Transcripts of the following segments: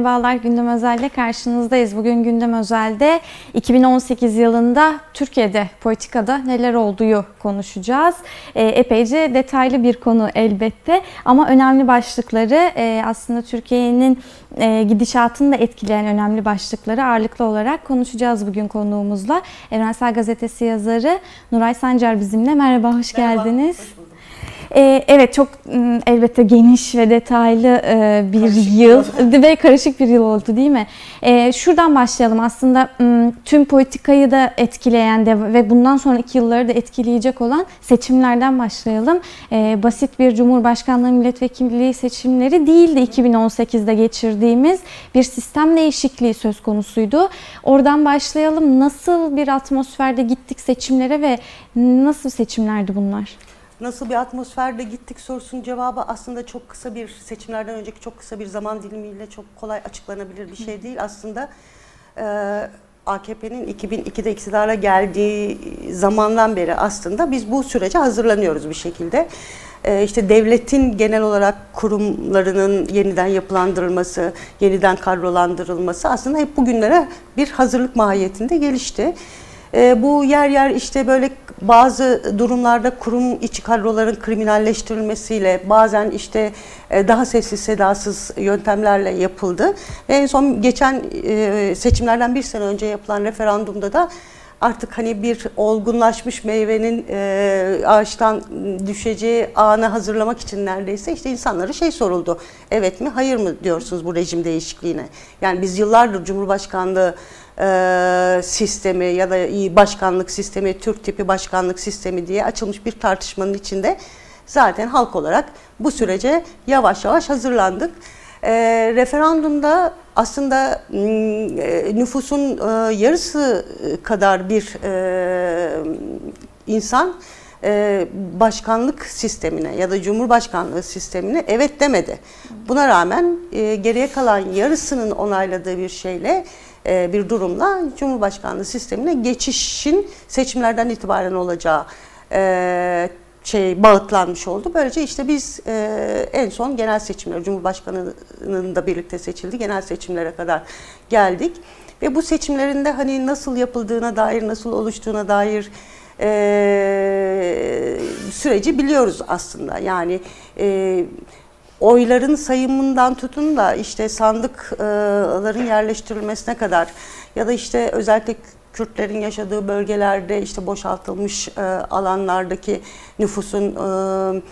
Merhabalar Gündem Özel'de karşınızdayız. Bugün Gündem Özel'de 2018 yılında Türkiye'de politikada neler olduğu konuşacağız. E, epeyce detaylı bir konu elbette ama önemli başlıkları e, aslında Türkiye'nin e, gidişatını da etkileyen önemli başlıkları ağırlıklı olarak konuşacağız bugün konuğumuzla. Evrensel Gazetesi yazarı Nuray Sancar bizimle. Merhaba, hoş Merhaba, geldiniz. hoş Ee, evet çok m, elbette geniş ve detaylı e, bir Karışık yıl ve karışık bir yıl oldu değil mi? Ee, şuradan başlayalım aslında tüm politikayı da etkileyen de ve bundan sonraki yılları da etkileyecek olan seçimlerden başlayalım. Ee, basit bir Cumhurbaşkanlığı milletvekilliği seçimleri değildi 2018'de geçirdiğimiz bir sistem değişikliği söz konusuydu. Oradan başlayalım. Nasıl bir atmosferde gittik seçimlere ve nasıl seçimlerdi bunlar? Nasıl bir atmosferde gittik sorusunun cevabı aslında çok kısa bir seçimlerden önceki çok kısa bir zaman dilimiyle çok kolay açıklanabilir bir şey değil. Aslında e, AKP'nin 2002'de iktidara geldiği zamandan beri aslında biz bu sürece hazırlanıyoruz bir şekilde. E, işte devletin genel olarak kurumlarının yeniden yapılandırılması, yeniden kadrolandırılması aslında hep bugünlere bir hazırlık mahiyetinde gelişti. E, bu yer yer işte böyle bazı durumlarda kurum içi kadroların kriminalleştirilmesiyle bazen işte e, daha sessiz sedasız yöntemlerle yapıldı. Ve en son geçen e, seçimlerden bir sene önce yapılan referandumda da artık hani bir olgunlaşmış meyvenin e, ağaçtan düşeceği anı hazırlamak için neredeyse işte insanlara şey soruldu. Evet mi hayır mı diyorsunuz bu rejim değişikliğine? Yani biz yıllardır Cumhurbaşkanlığı e, sistemi ya da başkanlık sistemi, Türk tipi başkanlık sistemi diye açılmış bir tartışmanın içinde zaten halk olarak bu sürece yavaş yavaş hazırlandık. E, referandumda aslında e, nüfusun e, yarısı kadar bir e, insan e, başkanlık sistemine ya da cumhurbaşkanlığı sistemine evet demedi. Buna rağmen e, geriye kalan yarısının onayladığı bir şeyle bir durumla Cumhurbaşkanlığı sistemine geçişin seçimlerden itibaren olacağı e, şey bağıtlanmış oldu. Böylece işte biz e, en son genel seçimler, Cumhurbaşkanı'nın da birlikte seçildi, genel seçimlere kadar geldik. Ve bu seçimlerinde hani nasıl yapıldığına dair, nasıl oluştuğuna dair e, süreci biliyoruz aslında. Yani e, oyların sayımından tutun da işte sandıkların yerleştirilmesine kadar ya da işte özellikle Kürtlerin yaşadığı bölgelerde işte boşaltılmış e, alanlardaki nüfusun e,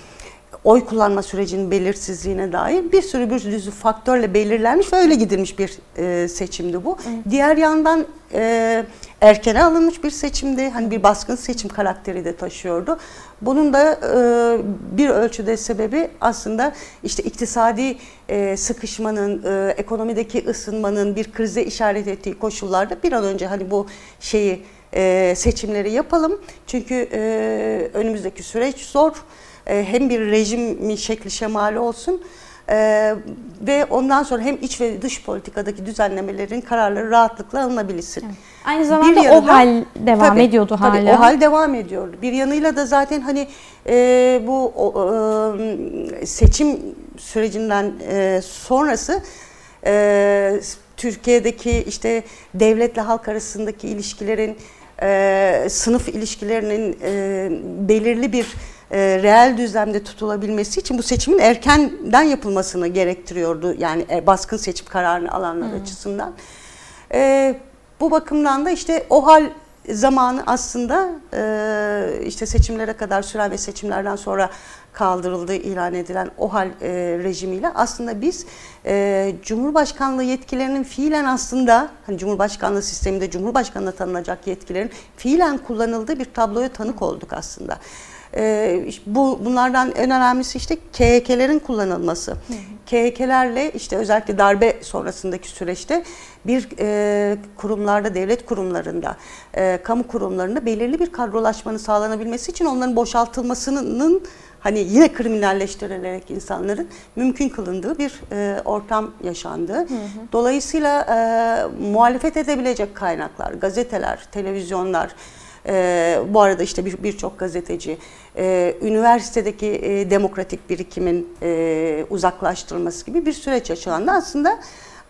oy kullanma sürecinin belirsizliğine dair bir sürü bir düzü faktörle belirlenmiş ve öyle gidilmiş bir e, seçimdi bu. Evet. Diğer yandan e, erkene alınmış bir seçimdi. Hani bir baskın seçim karakteri de taşıyordu. Bunun da e, bir ölçüde sebebi aslında işte iktisadi e, sıkışmanın, e, ekonomideki ısınmanın bir krize işaret ettiği koşullarda bir an önce hani bu şeyi e, seçimleri yapalım. Çünkü e, önümüzdeki süreç zor. E, hem bir rejim şekli şemali olsun ee, ve ondan sonra hem iç ve dış politikadaki düzenlemelerin kararları rahatlıkla alınabilsin. Evet. Aynı zamanda yanıyla, o hal devam tabii, ediyordu hala. Tabii, o hal devam ediyordu. Bir yanıyla da zaten hani e, bu e, seçim sürecinden e, sonrası e, Türkiye'deki işte devletle halk arasındaki ilişkilerin, e, sınıf ilişkilerinin e, belirli bir e, reel düzlemde tutulabilmesi için bu seçimin erkenden yapılmasını gerektiriyordu. Yani e, baskın seçim kararını alanlar hmm. açısından. E, bu bakımdan da işte o hal zamanı aslında e, işte seçimlere kadar süren ve seçimlerden sonra kaldırıldığı ilan edilen o hal e, rejimiyle aslında biz e, Cumhurbaşkanlığı yetkilerinin fiilen aslında hani Cumhurbaşkanlığı sisteminde Cumhurbaşkanına tanınacak yetkilerin fiilen kullanıldığı bir tabloya tanık olduk aslında. E, bu bunlardan en önemlisi işte KHK'lerin kullanılması. KHK'lerle işte özellikle darbe sonrasındaki süreçte bir e, kurumlarda, devlet kurumlarında, e, kamu kurumlarında belirli bir kadrolaşmanın sağlanabilmesi için onların boşaltılmasının hani yine kriminalleştirilerek insanların mümkün kılındığı bir e, ortam yaşandı. Hı hı. Dolayısıyla e, muhalefet edebilecek kaynaklar, gazeteler, televizyonlar, e, bu arada işte birçok bir gazeteci, e, üniversitedeki e, demokratik birikimin e, uzaklaştırılması gibi bir süreç yaşandı. Aslında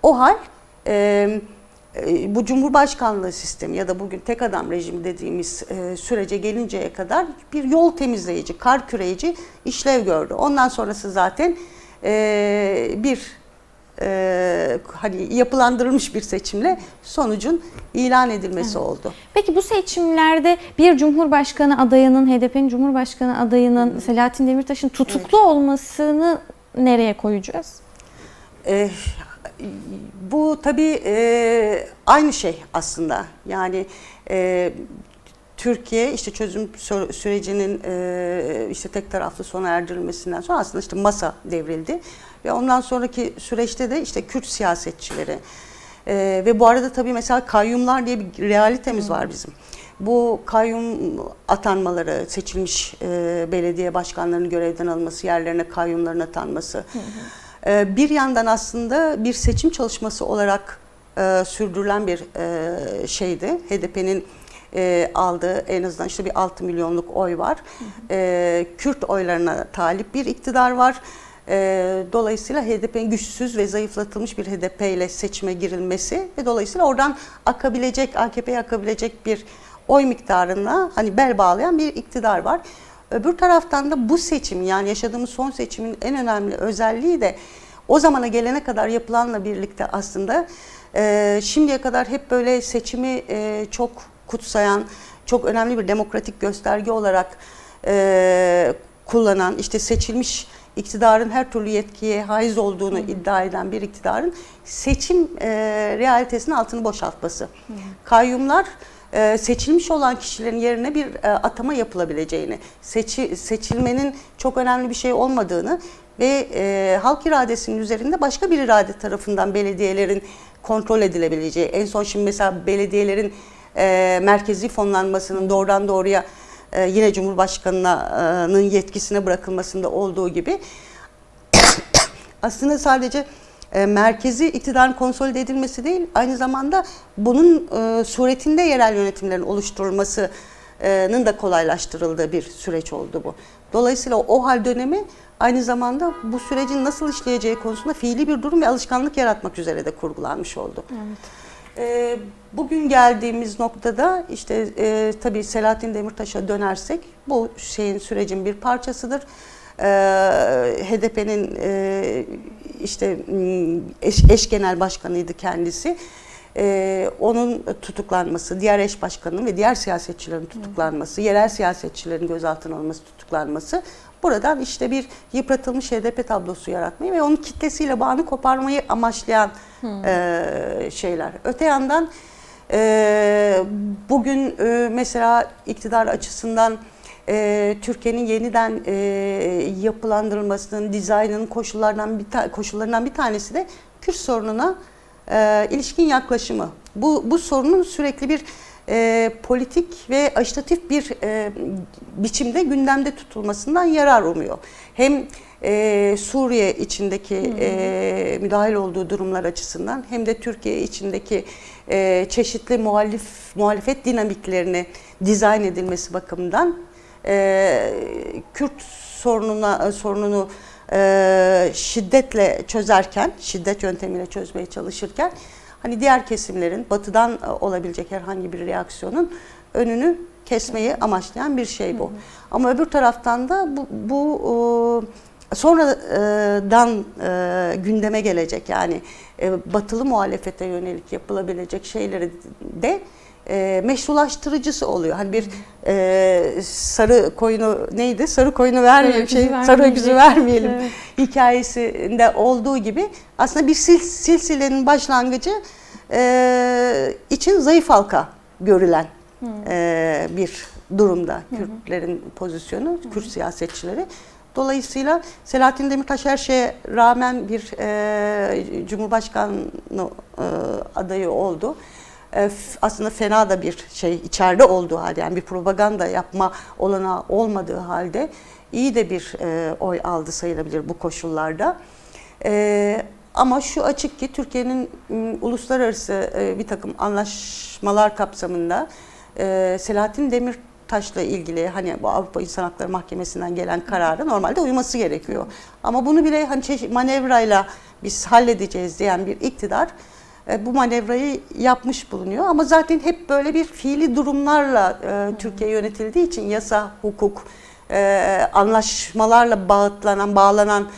O hal e, e, bu Cumhurbaşkanlığı sistemi ya da bugün tek adam rejimi dediğimiz e, sürece gelinceye kadar bir yol temizleyici, kar küreyici işlev gördü. Ondan sonrası zaten e, bir e, hani yapılandırılmış bir seçimle sonucun ilan edilmesi oldu. Peki bu seçimlerde bir Cumhurbaşkanı adayının, HDP'nin Cumhurbaşkanı adayının Selahattin Demirtaş'ın tutuklu olmasını nereye koyacağız? E, bu tabii e, aynı şey aslında. Yani e, Türkiye işte çözüm sü- sürecinin e, işte tek taraflı sona erdirilmesinden sonra aslında işte masa devrildi ve ondan sonraki süreçte de işte Kürt siyasetçileri e, ve bu arada tabii mesela kayyumlar diye bir realitemiz var bizim. Bu kayyum atanmaları, seçilmiş e, belediye başkanlarının görevden alınması, yerlerine kayyumların atanması. E, bir yandan aslında bir seçim çalışması olarak e, sürdürülen bir e, şeydi. HDP'nin e, aldığı en azından işte bir 6 milyonluk oy var. E, Kürt oylarına talip bir iktidar var. E, dolayısıyla HDP'nin güçsüz ve zayıflatılmış bir HDP ile seçime girilmesi ve dolayısıyla oradan akabilecek, AKP'ye akabilecek bir oy miktarına hani bel bağlayan bir iktidar var. Öbür taraftan da bu seçim yani yaşadığımız son seçimin en önemli özelliği de o zamana gelene kadar yapılanla birlikte aslında e, şimdiye kadar hep böyle seçimi e, çok kutsayan, çok önemli bir demokratik gösterge olarak e, kullanan, işte seçilmiş iktidarın her türlü yetkiye haiz olduğunu iddia eden bir iktidarın seçim e, realitesinin altını boşaltması. Kayyumlar e, seçilmiş olan kişilerin yerine bir e, atama yapılabileceğini, seçi, seçilmenin çok önemli bir şey olmadığını ve e, halk iradesinin üzerinde başka bir irade tarafından belediyelerin kontrol edilebileceği. En son şimdi mesela belediyelerin e, merkezi fonlanmasının doğrudan doğruya e, yine Cumhurbaşkanı'nın yetkisine bırakılmasında olduğu gibi aslında sadece e, merkezi iktidarın konsolide edilmesi değil, aynı zamanda bunun e, suretinde yerel yönetimlerin oluşturulmasının da kolaylaştırıldığı bir süreç oldu bu. Dolayısıyla o hal dönemi aynı zamanda bu sürecin nasıl işleyeceği konusunda fiili bir durum ve alışkanlık yaratmak üzere de kurgulanmış oldu. Evet. E, bugün geldiğimiz noktada işte e, tabii Selahattin Demirtaş'a dönersek bu şeyin sürecin bir parçasıdır. E, HDP'nin e, işte eş, eş genel başkanıydı kendisi. E, onun tutuklanması, diğer eş başkanının ve diğer siyasetçilerin tutuklanması, yerel siyasetçilerin gözaltına alınması, tutuklanması buradan işte bir yıpratılmış HDP tablosu yaratmayı ve onun kitlesiyle bağını koparmayı amaçlayan e, şeyler. Öte yandan e, bugün e, mesela iktidar açısından e, Türkiye'nin yeniden e, yapılandırılmasının, dizaynının koşullarından bir koşullarından bir tanesi de Kürt sorununa e, ilişkin yaklaşımı. Bu, bu sorunun sürekli bir e, politik ve aşitatif bir e, biçimde gündemde tutulmasından yarar umuyor. Hem e, Suriye içindeki e, müdahil olduğu durumlar açısından hem de Türkiye içindeki e, çeşitli muhalif muhalefet dinamiklerini dizayn edilmesi bakımından e, Kürt sorununa sorununu e, şiddetle çözerken, şiddet yöntemiyle çözmeye çalışırken hani diğer kesimlerin batıdan e, olabilecek herhangi bir reaksiyonun önünü kesmeyi amaçlayan bir şey bu. Ama öbür taraftan da bu, bu e, sonradan e, gündeme gelecek yani e, batılı muhalefete yönelik yapılabilecek şeyleri de e, meşrulaştırıcısı oluyor. Hani bir e, sarı koyunu neydi? Sarı koyunu vermeyelim, Sarı şey, sarı öküzü vermeyelim Evet. hikayesinde olduğu gibi aslında bir sil, silsilenin başlangıcı e, için zayıf halka görülen e, bir durumda Kürtlerin pozisyonu, Kürt siyasetçileri. Dolayısıyla Selahattin Demirtaş her şeye rağmen bir e, Cumhurbaşkanı e, adayı oldu. E, aslında fena da bir şey içeride olduğu halde yani bir propaganda yapma olanağı olmadığı halde iyi de bir e, oy aldı sayılabilir bu koşullarda. E, ama şu açık ki Türkiye'nin m, uluslararası e, bir takım anlaşmalar kapsamında e, Selahattin Demirtaş'la ilgili hani bu Avrupa İnsan Hakları Mahkemesi'nden gelen karara normalde uyması gerekiyor. Ama bunu bile hani çeşit manevrayla biz halledeceğiz diyen bir iktidar e, bu manevrayı yapmış bulunuyor. Ama zaten hep böyle bir fiili durumlarla e, Türkiye yönetildiği için yasa, hukuk, e, anlaşmalarla bağıtlanan, bağlanan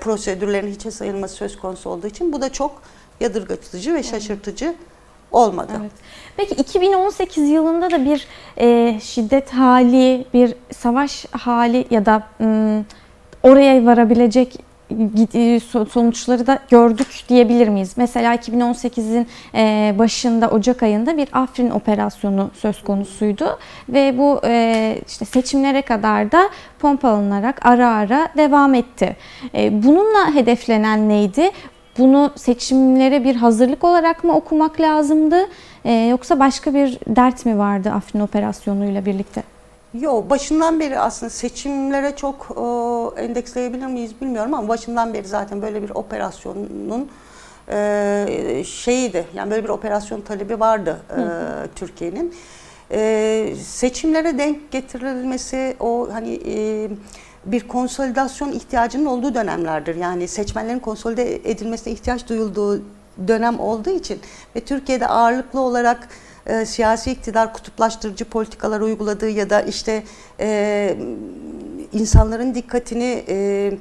prosedürlerin hiçe sayılması söz konusu olduğu için bu da çok yadırgatıcı ve şaşırtıcı olmadı. Evet. Peki 2018 yılında da bir e, şiddet hali, bir savaş hali ya da m, oraya varabilecek e, so- sonuçları da gördük diyebilir miyiz? Mesela 2018'in e, başında Ocak ayında bir Afrin operasyonu söz konusuydu ve bu e, işte seçimlere kadar da pompalanarak ara ara devam etti. Bununla hedeflenen neydi? Bunu seçimlere bir hazırlık olarak mı okumak lazımdı? Ee, yoksa başka bir dert mi vardı Afrin operasyonuyla birlikte? Yo başından beri aslında seçimlere çok e, endeksleyebilir miyiz bilmiyorum ama başından beri zaten böyle bir operasyonun e, şeyiydi. Yani böyle bir operasyon talebi vardı e, Türkiye'nin. E, seçimlere denk getirilmesi o hani e, bir konsolidasyon ihtiyacının olduğu dönemlerdir. Yani seçmenlerin konsolide edilmesine ihtiyaç duyulduğu dönem olduğu için ve Türkiye'de ağırlıklı olarak e, siyasi iktidar kutuplaştırıcı politikalar uyguladığı ya da işte e, insanların dikkatini e,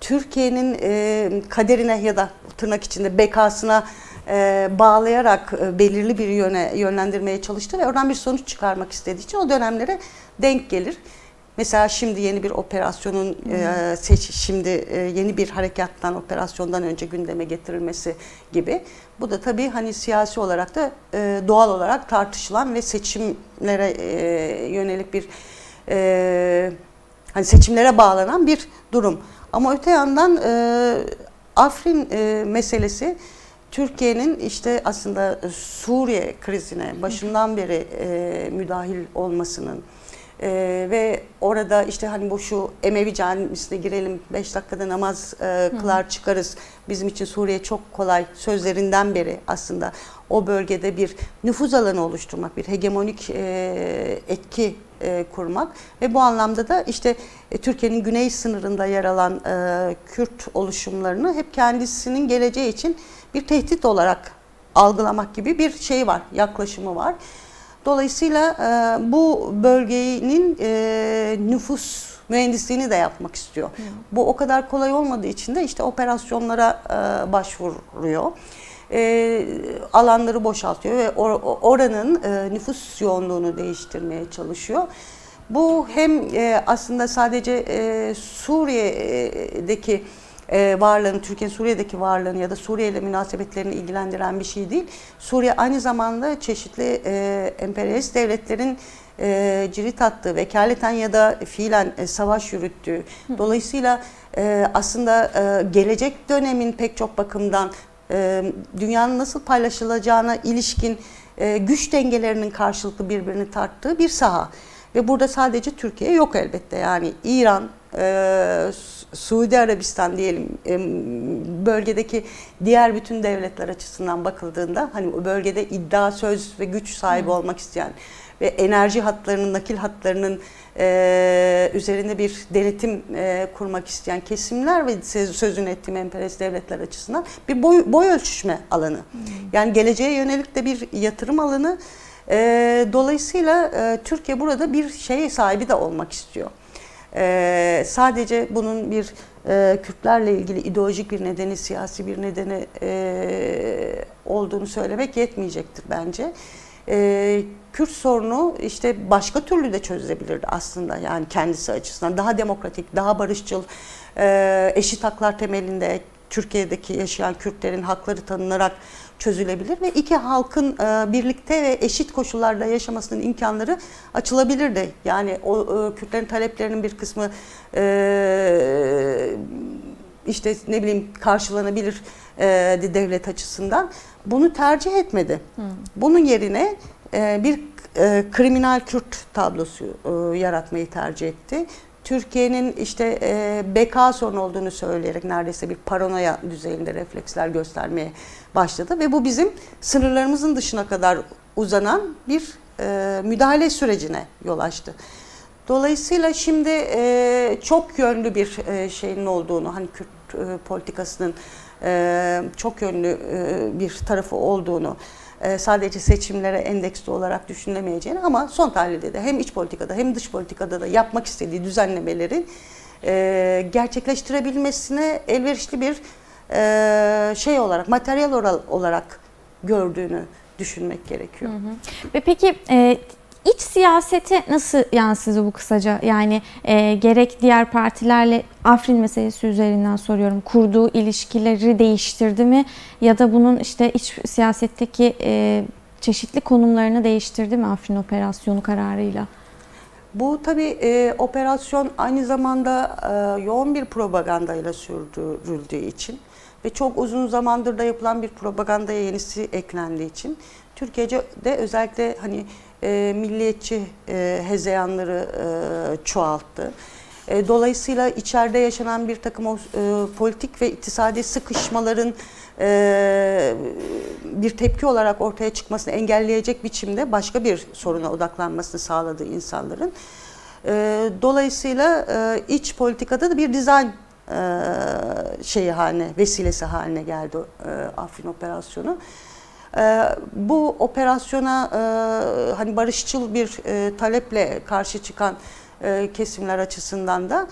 Türkiye'nin e, kaderine ya da tırnak içinde bekasına e, bağlayarak e, belirli bir yöne yönlendirmeye çalıştı ve oradan bir sonuç çıkarmak istediği için o dönemlere denk gelir. Mesela şimdi yeni bir operasyonun e, seç şimdi e, yeni bir harekattan operasyondan önce gündeme getirilmesi gibi. Bu da tabii hani siyasi olarak da e, doğal olarak tartışılan ve seçimlere e, yönelik bir e, hani seçimlere bağlanan bir durum. Ama öte yandan e, Afrin e, meselesi Türkiye'nin işte aslında Suriye krizine başından beri e, müdahil olmasının e, ve orada işte hani bu şu Emevi camisine girelim 5 dakikada namaz e, kılar çıkarız. Bizim için Suriye çok kolay sözlerinden beri aslında. O bölgede bir nüfuz alanı oluşturmak, bir hegemonik e, etki e, kurmak. Ve bu anlamda da işte e, Türkiye'nin güney sınırında yer alan e, Kürt oluşumlarını hep kendisinin geleceği için bir tehdit olarak algılamak gibi bir şey var, yaklaşımı var. Dolayısıyla e, bu bölgenin e, nüfus mühendisliğini de yapmak istiyor. Bu o kadar kolay olmadığı için de işte operasyonlara e, başvuruyor. E, alanları boşaltıyor ve or, oranın e, nüfus yoğunluğunu değiştirmeye çalışıyor. Bu hem e, aslında sadece e, Suriye'deki e, varlığını, Türkiye'nin Suriye'deki varlığını ya da Suriye ile münasebetlerini ilgilendiren bir şey değil. Suriye aynı zamanda çeşitli e, emperyalist devletlerin e, cirit attığı, vekaleten ya da fiilen e, savaş yürüttüğü. Dolayısıyla e, aslında e, gelecek dönemin pek çok bakımdan e, dünyanın nasıl paylaşılacağına ilişkin e, güç dengelerinin karşılıklı birbirini tarttığı bir saha. Ve burada sadece Türkiye yok elbette. Yani İran, e, Suudi Arabistan diyelim e, bölgedeki diğer bütün devletler açısından bakıldığında hani o bölgede iddia, söz ve güç sahibi olmak isteyen ve enerji hatlarının, nakil hatlarının e, üzerinde bir denetim e, kurmak isteyen kesimler ve söz- sözünü ettiğim emperyalist devletler açısından bir boy, boy ölçüşme alanı. Yani geleceğe yönelik de bir yatırım alanı. E, dolayısıyla e, Türkiye burada bir şey sahibi de olmak istiyor. E, sadece bunun bir e, Kürtlerle ilgili ideolojik bir nedeni, siyasi bir nedeni e, olduğunu söylemek yetmeyecektir bence. E, Kürt sorunu işte başka türlü de çözülebilirdi aslında yani kendisi açısından. Daha demokratik, daha barışçıl, e, eşit haklar temelinde Türkiye'deki yaşayan Kürtlerin hakları tanınarak çözülebilir ve iki halkın e, birlikte ve eşit koşullarda yaşamasının imkanları açılabilirdi. Yani o e, Kürtlerin taleplerinin bir kısmı e, işte ne bileyim karşılanabilir e, devlet açısından bunu tercih etmedi. Bunun yerine e, bir e, kriminal Kürt tablosu e, yaratmayı tercih etti. Türkiye'nin işte e, beka sorunu olduğunu söyleyerek neredeyse bir paranoya düzeyinde refleksler göstermeye başladı ve bu bizim sınırlarımızın dışına kadar uzanan bir e, müdahale sürecine yol açtı. Dolayısıyla şimdi e, çok yönlü bir e, şeyin olduğunu, hani Kürt e, politikasının e, çok yönlü e, bir tarafı olduğunu, sadece seçimlere endeksli olarak düşünülemeyeceğini ama son tahlilde de hem iç politikada hem dış politikada da yapmak istediği düzenlemelerin e, gerçekleştirebilmesine elverişli bir e, şey olarak, materyal olarak gördüğünü düşünmek gerekiyor. Ve peki e, iç siyasete nasıl yansıdı bu kısaca? Yani e, gerek diğer partilerle Afrin meselesi üzerinden soruyorum. Kurduğu ilişkileri değiştirdi mi? Ya da bunun işte iç siyasetteki e, çeşitli konumlarını değiştirdi mi Afrin operasyonu kararıyla? Bu tabii e, operasyon aynı zamanda e, yoğun bir propagandayla sürdürüldüğü için ve çok uzun zamandır da yapılan bir propagandaya yenisi eklendiği için Türkiye'de özellikle hani e, milliyetçi e, hezeyanları e, çoğalttı. E, dolayısıyla içeride yaşanan bir takım o, e, politik ve iktisadi sıkışmaların e, bir tepki olarak ortaya çıkmasını engelleyecek biçimde başka bir soruna odaklanmasını sağladı insanların. E, dolayısıyla e, iç politikada da bir dizayn e, şeyi haline, vesilesi haline geldi e, Afrin operasyonu. E, bu operasyona e, hani barışçıl bir e, taleple karşı çıkan e, kesimler açısından da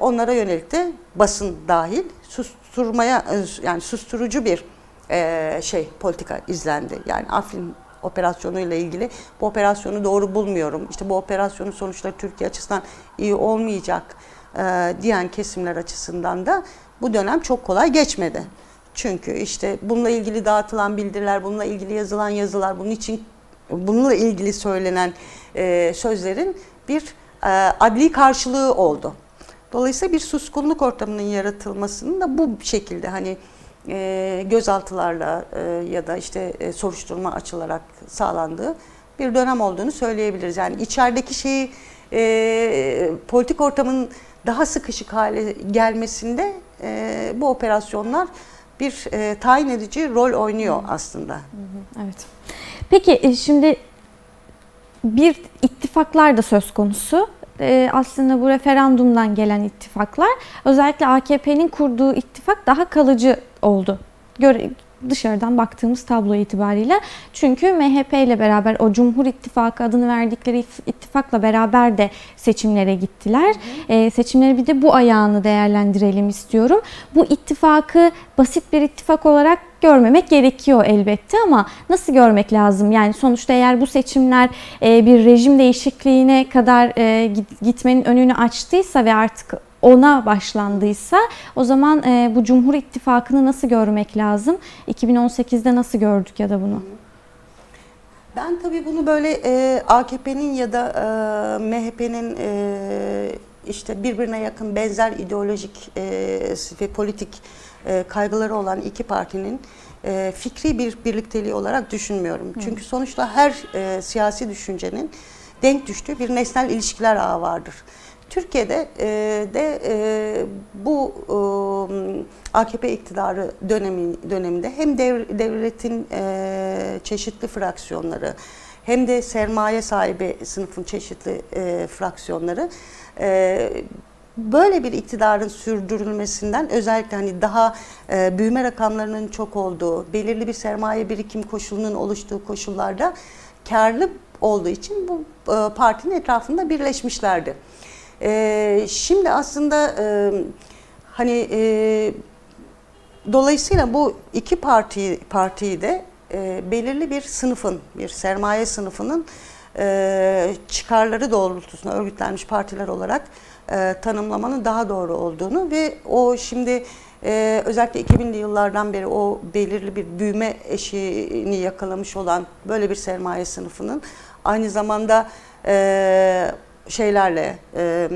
onlara yönelik de basın dahil susturmaya yani susturucu bir şey politika izlendi. Yani Afrin operasyonuyla ilgili bu operasyonu doğru bulmuyorum. İşte bu operasyonun sonuçları Türkiye açısından iyi olmayacak e, diyen kesimler açısından da bu dönem çok kolay geçmedi. Çünkü işte bununla ilgili dağıtılan bildiriler, bununla ilgili yazılan yazılar, bunun için bununla ilgili söylenen e, sözlerin bir e, adli karşılığı oldu. Dolayısıyla bir suskunluk ortamının yaratılmasının da bu şekilde hani e, gözaltılarla e, ya da işte e, soruşturma açılarak sağlandığı bir dönem olduğunu söyleyebiliriz. Yani içerideki şeyi e, politik ortamın daha sıkışık hale gelmesinde e, bu operasyonlar bir e, tayin edici rol oynuyor aslında. Evet. Peki e, şimdi bir ittifaklar da söz konusu. E, aslında bu referandumdan gelen ittifaklar özellikle AKP'nin kurduğu ittifak daha kalıcı oldu. Göre, dışarıdan baktığımız tablo itibariyle. Çünkü MHP ile beraber o Cumhur İttifakı adını verdikleri ittifakla beraber de seçimlere gittiler. E, seçimleri bir de bu ayağını değerlendirelim istiyorum. Bu ittifakı basit bir ittifak olarak görmemek gerekiyor elbette ama nasıl görmek lazım? Yani sonuçta eğer bu seçimler e, bir rejim değişikliğine kadar e, gitmenin önünü açtıysa ve artık ona başlandıysa o zaman e, bu Cumhur İttifakı'nı nasıl görmek lazım? 2018'de nasıl gördük ya da bunu? Ben tabii bunu böyle e, AKP'nin ya da e, MHP'nin e, işte birbirine yakın benzer ideolojik e, ve politik e, kaygıları olan iki partinin e, fikri bir birlikteliği olarak düşünmüyorum. Hı. Çünkü sonuçta her e, siyasi düşüncenin denk düştüğü bir nesnel ilişkiler ağı vardır. Türkiye'de e, de e, bu e, AKP iktidarı dönemi döneminde hem dev, devletin e, çeşitli fraksiyonları hem de sermaye sahibi sınıfın çeşitli e, fraksiyonları e, böyle bir iktidarın sürdürülmesinden özellikle hani daha e, büyüme rakamlarının çok olduğu, belirli bir sermaye birikim koşulunun oluştuğu koşullarda karlı olduğu için bu e, partinin etrafında birleşmişlerdi. E, şimdi aslında e, hani e, dolayısıyla bu iki parti partiyi de e, belirli bir sınıfın, bir sermaye sınıfının e, çıkarları doğrultusunda örgütlenmiş partiler olarak e, tanımlamanın daha doğru olduğunu ve o şimdi e, özellikle 2000'li yıllardan beri o belirli bir büyüme eşiğini yakalamış olan böyle bir sermaye sınıfının aynı zamanda e, şeylerle e,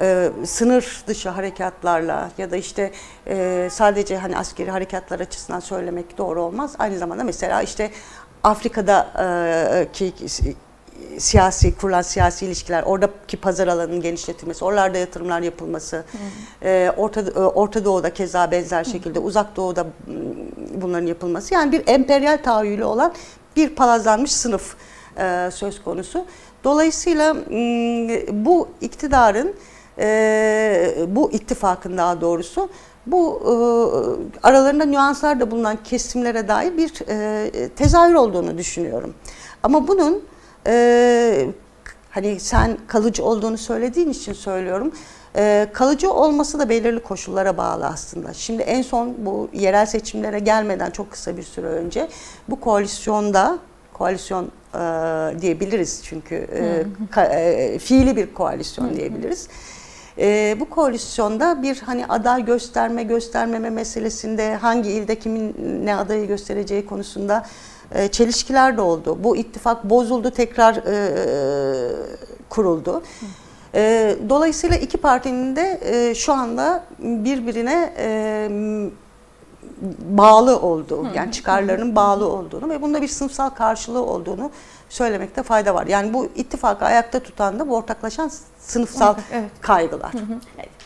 e, sınır dışı harekatlarla ya da işte e, sadece hani askeri harekatlar açısından söylemek doğru olmaz. Aynı zamanda mesela işte Afrika'daki e, siyasi kurulan siyasi ilişkiler, oradaki pazar alanının genişletilmesi, oralarda yatırımlar yapılması, e, Orta, e, Orta Doğu'da keza benzer şekilde, Uzak Doğu'da bunların yapılması. Yani bir emperyal tahayyülü olan bir palazlanmış sınıf e, söz konusu. Dolayısıyla bu iktidarın, bu ittifakın daha doğrusu bu e, aralarında nüanslar da bulunan kesimlere dair bir tezahür olduğunu düşünüyorum. Ama bunun hani sen kalıcı olduğunu söylediğin için söylüyorum. E, kalıcı olması da belirli koşullara bağlı aslında. Şimdi en son bu yerel seçimlere gelmeden çok kısa bir süre önce bu koalisyonda koalisyon e, diyebiliriz çünkü e, ka, e, fiili bir koalisyon diyebiliriz. E, bu koalisyonda bir hani aday gösterme göstermeme meselesinde hangi ilde kimin ne adayı göstereceği konusunda e, çelişkiler de oldu. Bu ittifak bozuldu tekrar e, kuruldu. E, dolayısıyla iki partinin de e, şu anda birbirine e, bağlı olduğu, yani çıkarlarının bağlı olduğunu ve bunda bir sınıfsal karşılığı olduğunu söylemekte fayda var. Yani bu ittifakı ayakta tutan da bu ortaklaşan sınıfsal Evet. kaygılar.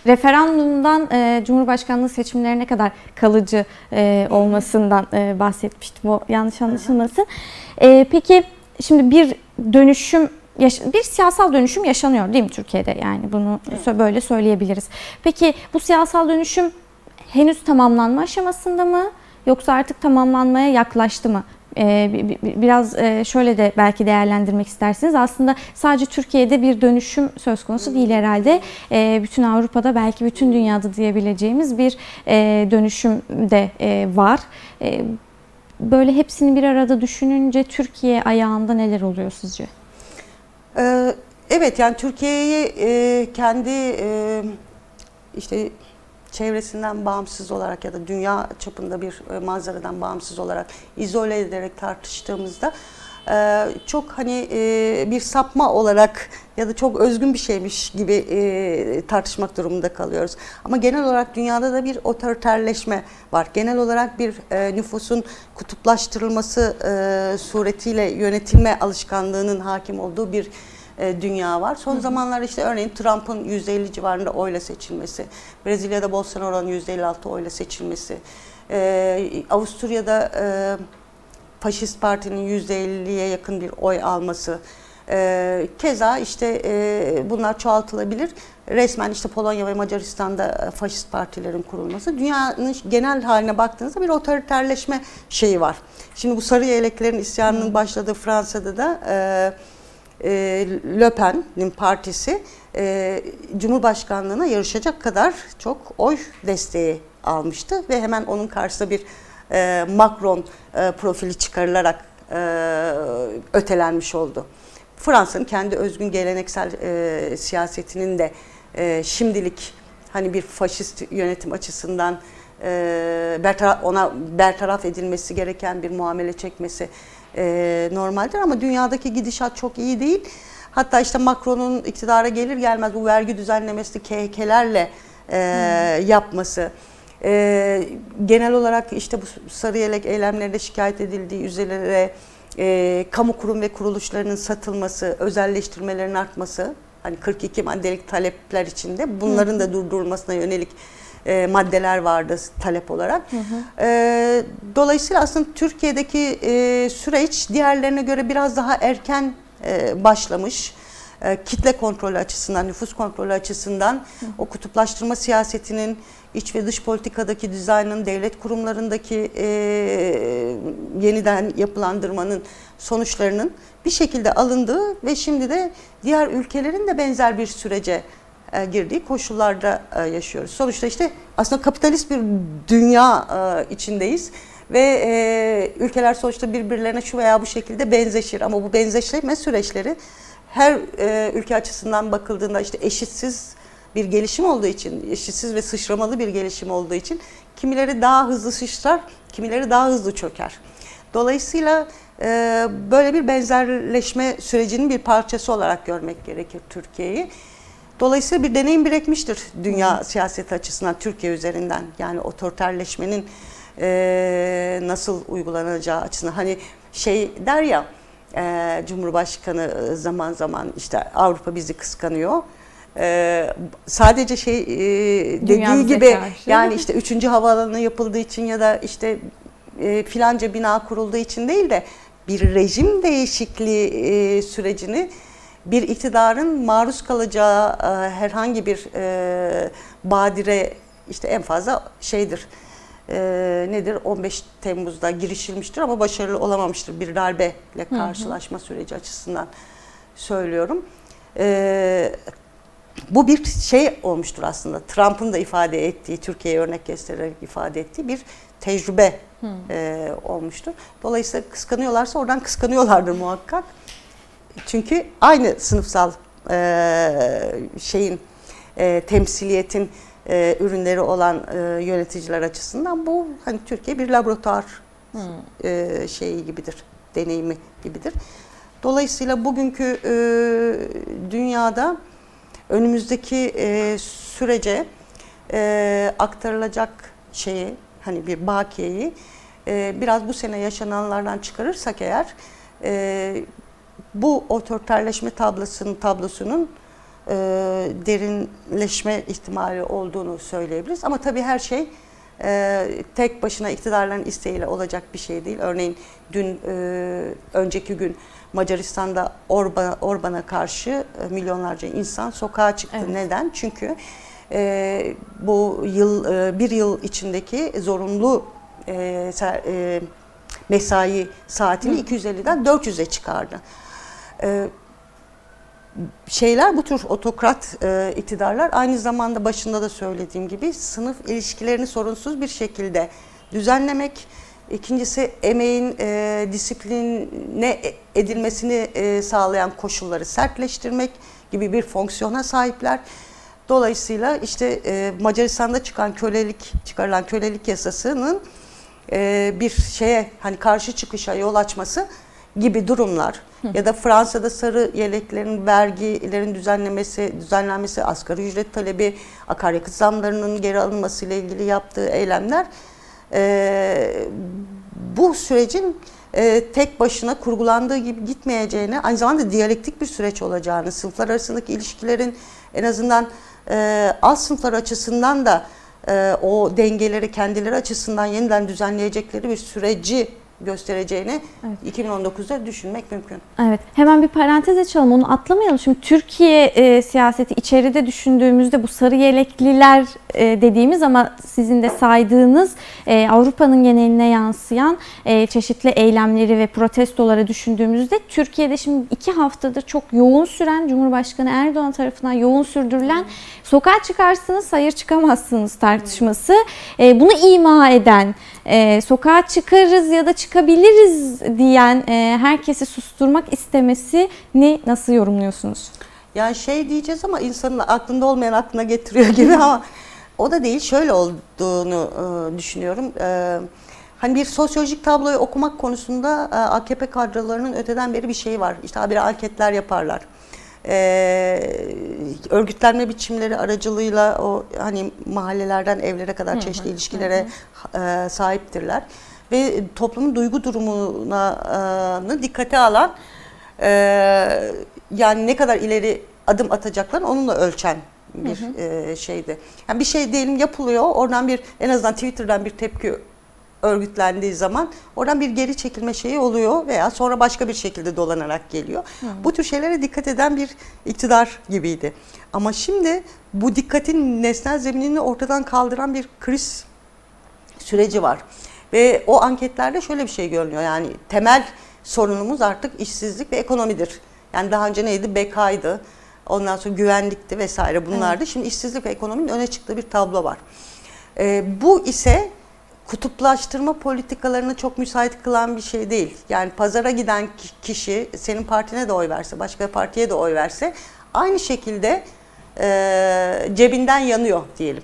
Referandumdan e, Cumhurbaşkanlığı seçimlerine kadar kalıcı e, olmasından e, bahsetmiştim. O yanlış anlaşılmasın. E, peki şimdi bir dönüşüm bir siyasal dönüşüm yaşanıyor değil mi Türkiye'de? Yani bunu sö- böyle söyleyebiliriz. Peki bu siyasal dönüşüm henüz tamamlanma aşamasında mı yoksa artık tamamlanmaya yaklaştı mı? Ee, bi- bi- biraz e, şöyle de belki değerlendirmek istersiniz. Aslında sadece Türkiye'de bir dönüşüm söz konusu değil herhalde. Ee, bütün Avrupa'da belki bütün dünyada diyebileceğimiz bir e, dönüşüm de e, var. E, Böyle hepsini bir arada düşününce Türkiye ayağında neler oluyor sizce? Ee, evet yani Türkiye'yi kendi işte çevresinden bağımsız olarak ya da dünya çapında bir e, manzaradan bağımsız olarak izole ederek tartıştığımızda e, çok hani e, bir sapma olarak ya da çok özgün bir şeymiş gibi tartışmak durumunda kalıyoruz. Ama genel olarak dünyada da bir otoriterleşme var. Genel olarak bir nüfusun kutuplaştırılması suretiyle yönetilme alışkanlığının hakim olduğu bir e, dünya var. Son zamanlarda işte örneğin Trump'ın %50 civarında oyla seçilmesi, Brezilya'da Bolsonaro'nun %56 oyla seçilmesi, e, Avusturya'da e, Faşist Parti'nin %50'ye yakın bir oy alması, e, keza işte e, bunlar çoğaltılabilir. Resmen işte Polonya ve Macaristan'da faşist partilerin kurulması. Dünyanın genel haline baktığınızda bir otoriterleşme şeyi var. Şimdi bu sarı yeleklerin isyanının başladığı Fransa'da da e, e, Le Pen'in partisi e, Cumhurbaşkanlığına yarışacak kadar çok oy desteği almıştı ve hemen onun karşısında bir e, Macron e, profili çıkarılarak e, ötelenmiş oldu. Fransa'nın kendi özgün geleneksel e, siyasetinin de e, şimdilik hani bir faşist yönetim açısından e, bertaraf, ona bertaraf edilmesi gereken bir muamele çekmesi e, normaldir ama dünyadaki gidişat çok iyi değil. Hatta işte Macron'un iktidara gelir gelmez bu vergi düzenlemesi KHK'lerle e, yapması, e, genel olarak işte bu sarı yelek eylemlerinde şikayet edildiği üzerine e, kamu kurum ve kuruluşlarının satılması, özelleştirmelerin artması, hani 42 maddelik talepler içinde bunların da durdurulmasına yönelik e, maddeler vardı talep olarak. E, dolayısıyla aslında Türkiye'deki e, süreç diğerlerine göre biraz daha erken e, başlamış. E, kitle kontrolü açısından, nüfus kontrolü açısından o kutuplaştırma siyasetinin iç ve dış politikadaki dizaynın, devlet kurumlarındaki e, yeniden yapılandırmanın sonuçlarının bir şekilde alındığı ve şimdi de diğer ülkelerin de benzer bir sürece girdiği koşullarda e, yaşıyoruz. Sonuçta işte aslında kapitalist bir dünya e, içindeyiz ve e, ülkeler sonuçta birbirlerine şu veya bu şekilde benzeşir ama bu benzeşme süreçleri her e, ülke açısından bakıldığında işte eşitsiz bir gelişim olduğu için, eşitsiz ve sıçramalı bir gelişim olduğu için kimileri daha hızlı sıçrar, kimileri daha hızlı çöker. Dolayısıyla e, böyle bir benzerleşme sürecinin bir parçası olarak görmek gerekir Türkiye'yi. Dolayısıyla bir deneyim birikmiştir dünya siyaseti açısından Türkiye üzerinden. Yani otoriterleşmenin e, nasıl uygulanacağı açısından. Hani şey der ya e, Cumhurbaşkanı zaman zaman işte Avrupa bizi kıskanıyor. E, sadece şey e, dediği gibi karşı. yani işte 3. havaalanı yapıldığı için ya da işte e, filanca bina kurulduğu için değil de bir rejim değişikliği e, sürecini bir iktidarın maruz kalacağı e, herhangi bir e, badire işte en fazla şeydir. e, nedir? 15 Temmuz'da girişilmiştir ama başarılı olamamıştır bir darbeyle karşılaşma süreci açısından söylüyorum. E, bu bir şey olmuştur aslında. Trump'ın da ifade ettiği, Türkiye'ye örnek göstererek ifade ettiği bir tecrübe e, olmuştur. Dolayısıyla kıskanıyorlarsa oradan kıskanıyorlardır muhakkak. Çünkü aynı sınıfsal e, şeyin e, temsiliyetin e, ürünleri olan e, yöneticiler açısından bu hani Türkiye bir laboratuvar e, şeyi gibidir, deneyimi gibidir. Dolayısıyla bugünkü e, dünyada önümüzdeki e, sürece e, aktarılacak şeyi hani bir bakiyeyi e, biraz bu sene yaşananlardan çıkarırsak eğer e, bu otoriterleşme tablosunun tablosunun e, derinleşme ihtimali olduğunu söyleyebiliriz. Ama tabii her şey e, tek başına iktidarların isteğiyle olacak bir şey değil. Örneğin dün e, önceki gün Macaristan'da Orban, Orban'a karşı e, milyonlarca insan sokağa çıktı. Evet. Neden? Çünkü e, bu yıl e, bir yıl içindeki zorunlu e, ser- e, mesai saatini 250'den 400'e çıkardı. E, şeyler bu tür otokrat e, iktidarlar aynı zamanda başında da söylediğim gibi sınıf ilişkilerini sorunsuz bir şekilde düzenlemek, ikincisi emeğin e, disipline edilmesini e, sağlayan koşulları sertleştirmek gibi bir fonksiyona sahipler. Dolayısıyla işte e, Macaristan'da çıkan kölelik çıkarılan kölelik yasasının e, bir şeye hani karşı çıkışa yol açması gibi durumlar ya da Fransa'da sarı yeleklerin vergilerin düzenlemesi, düzenlenmesi, asgari ücret talebi, akaryakıt zamlarının geri alınması ile ilgili yaptığı eylemler e, bu sürecin e, tek başına kurgulandığı gibi gitmeyeceğini, aynı zamanda diyalektik bir süreç olacağını, sınıflar arasındaki ilişkilerin en azından e, alt sınıflar açısından da e, o dengeleri kendileri açısından yeniden düzenleyecekleri bir süreci göstereceğini 2019'da düşünmek mümkün. Evet. Hemen bir parantez açalım. Onu atlamayalım. Şimdi Türkiye e, siyaseti içeride düşündüğümüzde bu sarı yelekliler e, dediğimiz ama sizin de saydığınız e, Avrupa'nın geneline yansıyan e, çeşitli eylemleri ve protestoları düşündüğümüzde Türkiye'de şimdi iki haftadır çok yoğun süren Cumhurbaşkanı Erdoğan tarafından yoğun sürdürülen sokağa çıkarsınız hayır çıkamazsınız tartışması e, bunu ima eden e, sokağa çıkarız ya da çıkabiliriz diyen e, herkesi susturmak istemesini nasıl yorumluyorsunuz? Yani şey diyeceğiz ama insanın aklında olmayan aklına getiriyor gibi ama o da değil. Şöyle olduğunu e, düşünüyorum. E, hani bir sosyolojik tabloyu okumak konusunda e, AKP kadrolarının öteden beri bir şeyi var. İşte habire anketler yaparlar. E, örgütlenme biçimleri aracılığıyla o hani mahallelerden evlere kadar çeşitli ilişkilere e, sahiptirler. Ve toplumun duygu durumuna e, dikkate alan e, yani ne kadar ileri adım atacaklarını onunla ölçen bir e, şeydi. Yani bir şey diyelim yapılıyor, oradan bir en azından Twitter'dan bir tepki örgütlendiği zaman oradan bir geri çekilme şeyi oluyor veya sonra başka bir şekilde dolanarak geliyor. Bu tür şeylere dikkat eden bir iktidar gibiydi. Ama şimdi bu dikkatin nesnel zeminini ortadan kaldıran bir kriz süreci var. Ve o anketlerde şöyle bir şey görünüyor. Yani temel sorunumuz artık işsizlik ve ekonomidir. Yani daha önce neydi? Bekaydı. Ondan sonra güvenlikti vesaire bunlardı. Şimdi işsizlik ve ekonominin öne çıktığı bir tablo var. Ee, bu ise kutuplaştırma politikalarını çok müsait kılan bir şey değil. Yani pazara giden ki- kişi senin partine de oy verse, başka partiye de oy verse aynı şekilde e, cebinden yanıyor diyelim.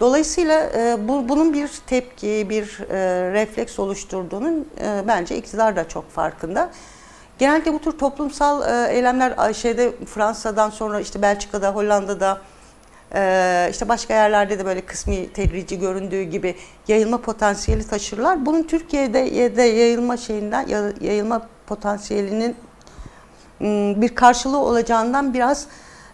Dolayısıyla e, bu, bunun bir tepki, bir e, refleks oluşturduğunun e, bence iktidar da çok farkında. Genelde bu tür toplumsal e, eylemler şeyde Fransa'dan sonra işte Belçika'da, Hollanda'da e, işte başka yerlerde de böyle kısmi tedrici göründüğü gibi yayılma potansiyeli taşırlar. Bunun Türkiye'de de yayılma şeyinden ya- yayılma potansiyelinin m, bir karşılığı olacağından biraz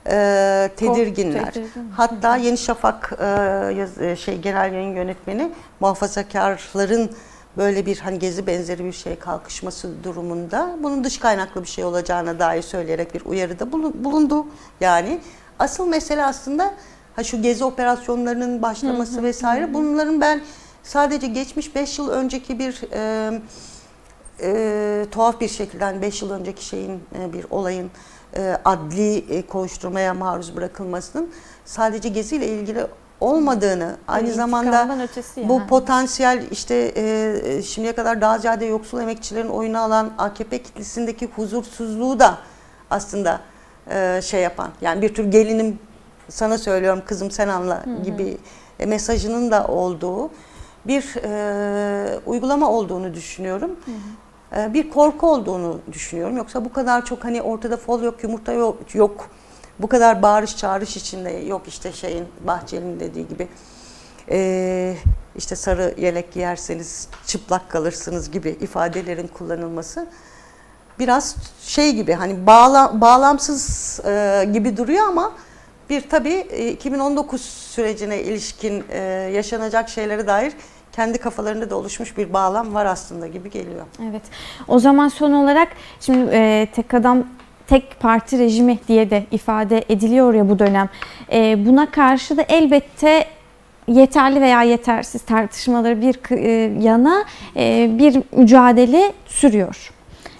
e, tedirginler. tedirgin. Hatta Yeni Şafak e, e, şey genel yayın yönetmeni muhafazakarların böyle bir hani gezi benzeri bir şey kalkışması durumunda bunun dış kaynaklı bir şey olacağına dair söyleyerek bir uyarıda bulu- bulundu. Yani asıl mesele aslında ha şu gezi operasyonlarının başlaması vesaire bunların ben sadece geçmiş 5 yıl önceki bir e, e, tuhaf bir şekilde 5 yıl önceki şeyin e, bir olayın e, adli e, koşturmaya maruz bırakılmasının sadece geziyle ilgili olmadığını aynı Yani zamanda bu yani. potansiyel işte e, şimdiye kadar daha ziyade yoksul emekçilerin oyunu alan AKP kitlesindeki huzursuzluğu da aslında e, şey yapan yani bir tür gelinim sana söylüyorum kızım sen anla gibi e, mesajının da olduğu bir e, uygulama olduğunu düşünüyorum. E, bir korku olduğunu düşünüyorum. Yoksa bu kadar çok hani ortada fol yok, yumurta yok, yok. Bu kadar bağırış çağırış içinde yok işte şeyin Bahçeli'nin dediği gibi. E, işte sarı yelek giyerseniz çıplak kalırsınız gibi ifadelerin kullanılması biraz şey gibi hani bağla, bağlamsız e, gibi duruyor ama bir tabii e, 2019 sürecine ilişkin e, yaşanacak şeylere dair kendi kafalarında da oluşmuş bir bağlam var aslında gibi geliyor. Evet. O zaman son olarak şimdi e, tek adam tek parti rejimi diye de ifade ediliyor ya bu dönem. E, buna karşı da elbette yeterli veya yetersiz tartışmaları bir e, yana e, bir mücadele sürüyor.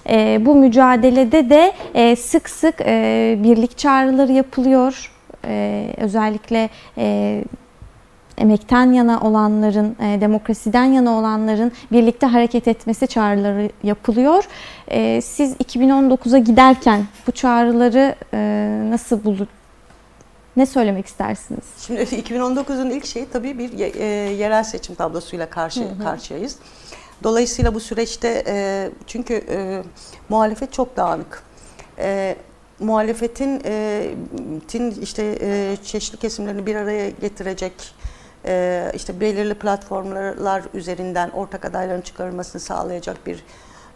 E, bu mücadelede de e, sık sık e, birlik çağrıları yapılıyor. E, özellikle e, emekten yana olanların, e, demokrasiden yana olanların birlikte hareket etmesi çağrıları yapılıyor. E, siz 2019'a giderken bu çağrıları e, nasıl bulur? Ne söylemek istersiniz? Şimdi 2019'un ilk şeyi tabii bir e, yerel seçim tablosuyla karşı karşıyayız. Dolayısıyla bu süreçte e, çünkü e, muhalefet çok dağınık. E, muhalefetin e, tin işte e, çeşitli kesimlerini bir araya getirecek e, işte belirli platformlar üzerinden ortak adayların çıkarılmasını sağlayacak bir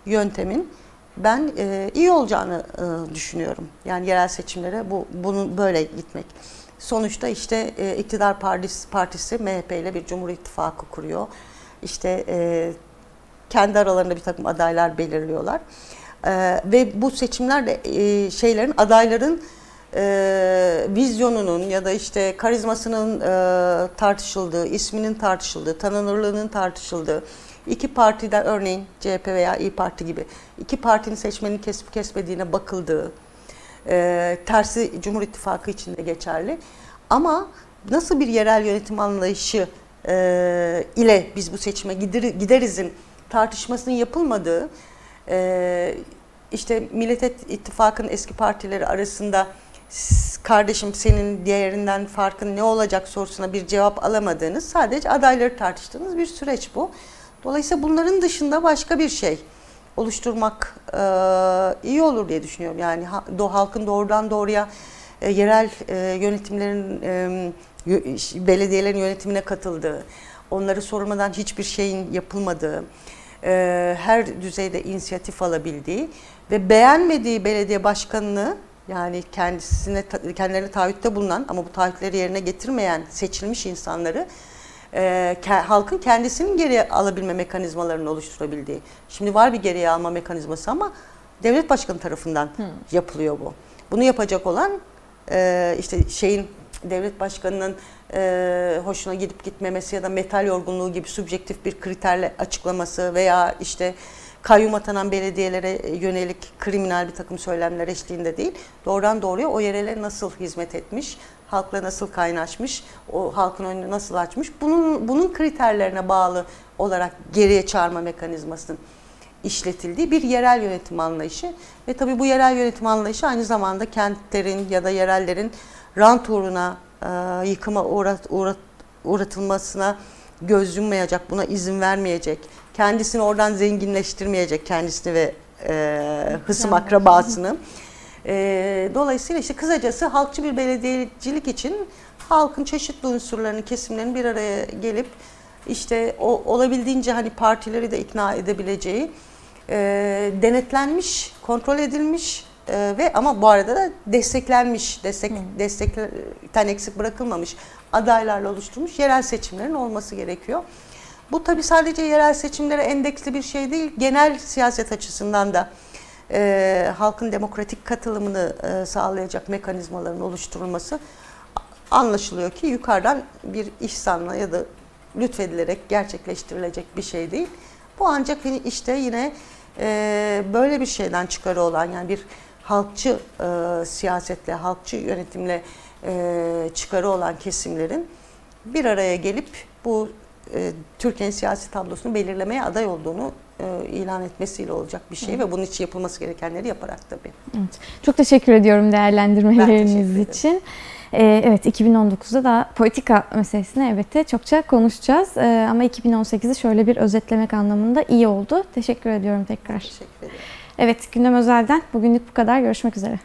yöntemin ben e, iyi olacağını e, düşünüyorum. Yani yerel seçimlere bu bunun böyle gitmek. Sonuçta işte e, iktidar partisi, partisi MHP ile bir Cumhur İttifakı kuruyor. İşte e, kendi aralarında bir takım adaylar belirliyorlar. E, ve bu seçimlerde e, şeylerin adayların e, vizyonunun ya da işte karizmasının e, tartışıldığı, isminin tartışıldığı, tanınırlığının tartışıldığı iki partiden örneğin CHP veya İyi Parti gibi iki partinin seçmenin kesip kesmediğine bakıldığı e, tersi Cumhur İttifakı için de geçerli. Ama nasıl bir yerel yönetim anlayışı e, ile biz bu seçime gider, giderizin tartışmasının yapılmadığı e, işte Millet İttifakı'nın eski partileri arasında "S- kardeşim senin diğerinden farkın ne olacak sorusuna bir cevap alamadığınız sadece adayları tartıştığınız bir süreç bu. Dolayısıyla bunların dışında başka bir şey oluşturmak e, iyi olur diye düşünüyorum. Yani halkın doğrudan doğruya e, yerel e, yönetimlerin e, belediyelerin yönetimine katıldığı, onları sormadan hiçbir şeyin yapılmadığı, e, her düzeyde inisiyatif alabildiği ve beğenmediği belediye başkanını yani kendisine kendilerine taahhütte bulunan ama bu taahhütleri yerine getirmeyen seçilmiş insanları e, ke- halkın kendisinin geriye alabilme mekanizmalarını oluşturabildiği. Şimdi var bir geriye alma mekanizması ama devlet başkanı tarafından yapılıyor bu. Bunu yapacak olan e, işte şeyin devlet başkanının e, hoşuna gidip gitmemesi ya da metal yorgunluğu gibi subjektif bir kriterle açıklaması veya işte kayyum atanan belediyelere yönelik kriminal bir takım söylemler eşliğinde değil, doğrudan doğruya o yerele nasıl hizmet etmiş, halkla nasıl kaynaşmış, o halkın önünü nasıl açmış, bunun bunun kriterlerine bağlı olarak geriye çağırma mekanizmasının işletildiği bir yerel yönetim anlayışı. Ve tabii bu yerel yönetim anlayışı aynı zamanda kentlerin ya da yerellerin rant uğruna e, yıkıma uğrat, uğrat, uğratılmasına göz yummayacak, buna izin vermeyecek, kendisini oradan zenginleştirmeyecek kendisini ve e, hısım Yani. akrabasını. E, dolayısıyla işte kısacası halkçı bir belediyecilik için halkın çeşitli unsurlarını, kesimlerini bir araya gelip işte o olabildiğince hani partileri de ikna edebileceği e, denetlenmiş, kontrol edilmiş e, ve ama bu arada da desteklenmiş, destek destekten eksik bırakılmamış adaylarla oluşturulmuş yerel seçimlerin olması gerekiyor. Bu tabi sadece yerel seçimlere endeksli bir şey değil, genel siyaset açısından da e, halkın demokratik katılımını e, sağlayacak mekanizmaların oluşturulması anlaşılıyor ki yukarıdan bir ihsanla ya da lütfedilerek gerçekleştirilecek bir şey değil. Bu ancak hani işte yine e, böyle bir şeyden çıkarı olan yani bir halkçı e, siyasetle, halkçı yönetimle e, çıkarı olan kesimlerin bir araya gelip bu e, Türkiye'nin siyasi tablosunu belirlemeye aday olduğunu e, ilan etmesiyle olacak bir şey ve bunun için yapılması gerekenleri yaparak tabii. Evet. Çok teşekkür ediyorum değerlendirmeleriniz teşekkür için. Ee, evet 2019'da da politika meselesini elbette çokça konuşacağız. Ee, ama 2018'i şöyle bir özetlemek anlamında iyi oldu. Teşekkür ediyorum tekrar. Teşekkür ederim. Evet gündem özelden bugünlük bu kadar. Görüşmek üzere.